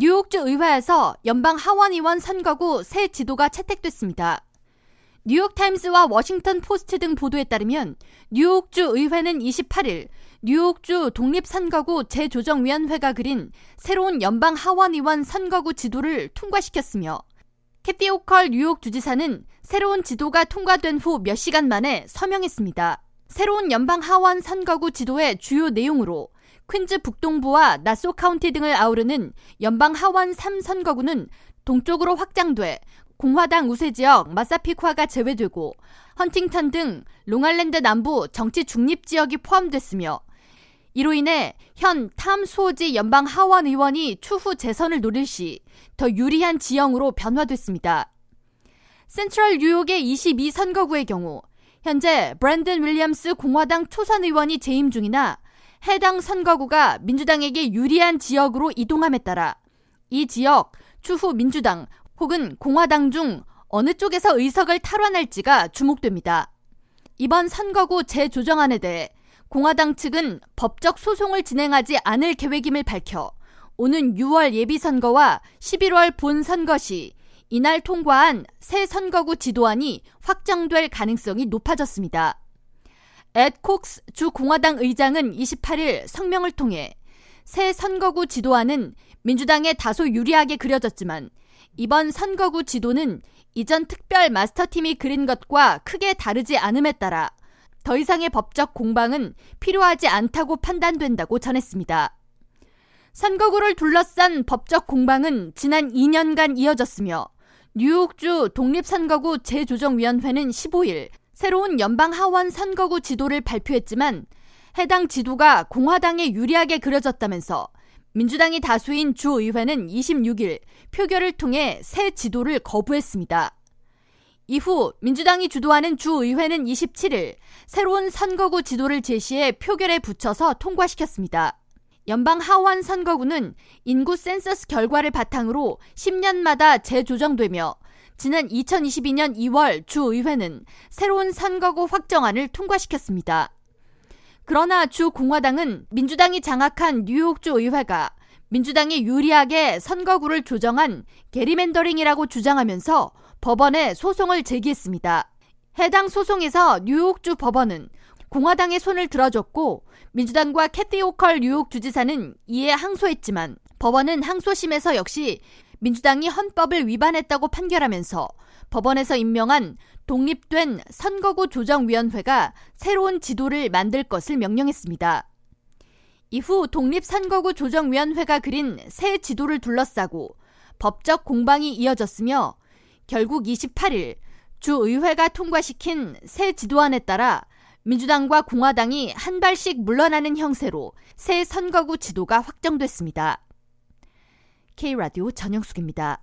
뉴욕주 의회에서 연방 하원의원 선거구 새 지도가 채택됐습니다. 뉴욕타임스와 워싱턴 포스트 등 보도에 따르면 뉴욕주 의회는 28일 뉴욕주 독립선거구 재조정위원회가 그린 새로운 연방 하원의원 선거구 지도를 통과시켰으며 캐시 호컬 뉴욕 주지사는 새로운 지도가 통과된 후 몇 시간 만에 서명했습니다. 새로운 연방 하원 선거구 지도의 주요 내용으로 퀸즈 북동부와 나소 카운티 등을 아우르는 연방 하원 3선거구는 동쪽으로 확장돼 공화당 우세 지역 마사피쿠아가 제외되고 헌팅턴 등 롱아일랜드 남부 정치 중립 지역이 포함됐으며 이로 인해 현 탐 수오지 연방 하원 의원이 추후 재선을 노릴 시 더 유리한 지형으로 변화됐습니다. 센트럴 뉴욕의 22선거구의 경우 현재 브랜든 윌리엄스 공화당 초선 의원이 재임 중이나 해당 선거구가 민주당에게 유리한 지역으로 이동함에 따라 이 지역 추후 민주당 혹은 공화당 중 어느 쪽에서 의석을 탈환할지가 주목됩니다. 이번 선거구 재조정안에 대해 공화당 측은 법적 소송을 진행하지 않을 계획임을 밝혀 오는 6월 예비선거와 11월 본선거 시 이날 통과한 새 선거구 지도안이 확정될 가능성이 높아졌습니다. 앳 콕스 주 공화당 의장은 28일 성명을 통해 새 선거구 지도안은 민주당에 다소 유리하게 그려졌지만 이번 선거구 지도는 이전 특별 마스터팀이 그린 것과 크게 다르지 않음에 따라 더 이상의 법적 공방은 필요하지 않다고 판단된다고 전했습니다. 선거구를 둘러싼 법적 공방은 지난 2년간 이어졌으며 뉴욕주 독립선거구 재조정위원회는 15일 새로운 연방 하원 선거구 지도를 발표했지만 해당 지도가 공화당에 유리하게 그려졌다면서 민주당이 다수인 주의회는 26일 표결을 통해 새 지도를 거부했습니다. 이후 민주당이 주도하는 주의회는 27일 새로운 선거구 지도를 제시해 표결에 붙여서 통과시켰습니다. 연방 하원 선거구는 인구 센서스 결과를 바탕으로 10년마다 재조정되며 지난 2022년 2월 주의회는 새로운 선거구 확정안을 통과시켰습니다. 그러나 주 공화당은 민주당이 장악한 뉴욕주 의회가 민주당이 유리하게 선거구를 조정한 게리맨더링이라고 주장하면서 법원에 소송을 제기했습니다. 해당 소송에서 뉴욕주 법원은 공화당의 손을 들어줬고 민주당과 캐티 오컬 뉴욕 주지사는 이에 항소했지만 법원은 항소심에서 역시 민주당이 헌법을 위반했다고 판결하면서 법원에서 임명한 독립된 선거구 조정위원회가 새로운 지도를 만들 것을 명령했습니다. 이후 독립선거구 조정위원회가 그린 새 지도를 둘러싸고 법적 공방이 이어졌으며 결국 28일 주의회가 통과시킨 새 지도안에 따라 민주당과 공화당이 한 발씩 물러나는 형세로 새 선거구 지도가 확정됐습니다. K라디오 전영숙입니다.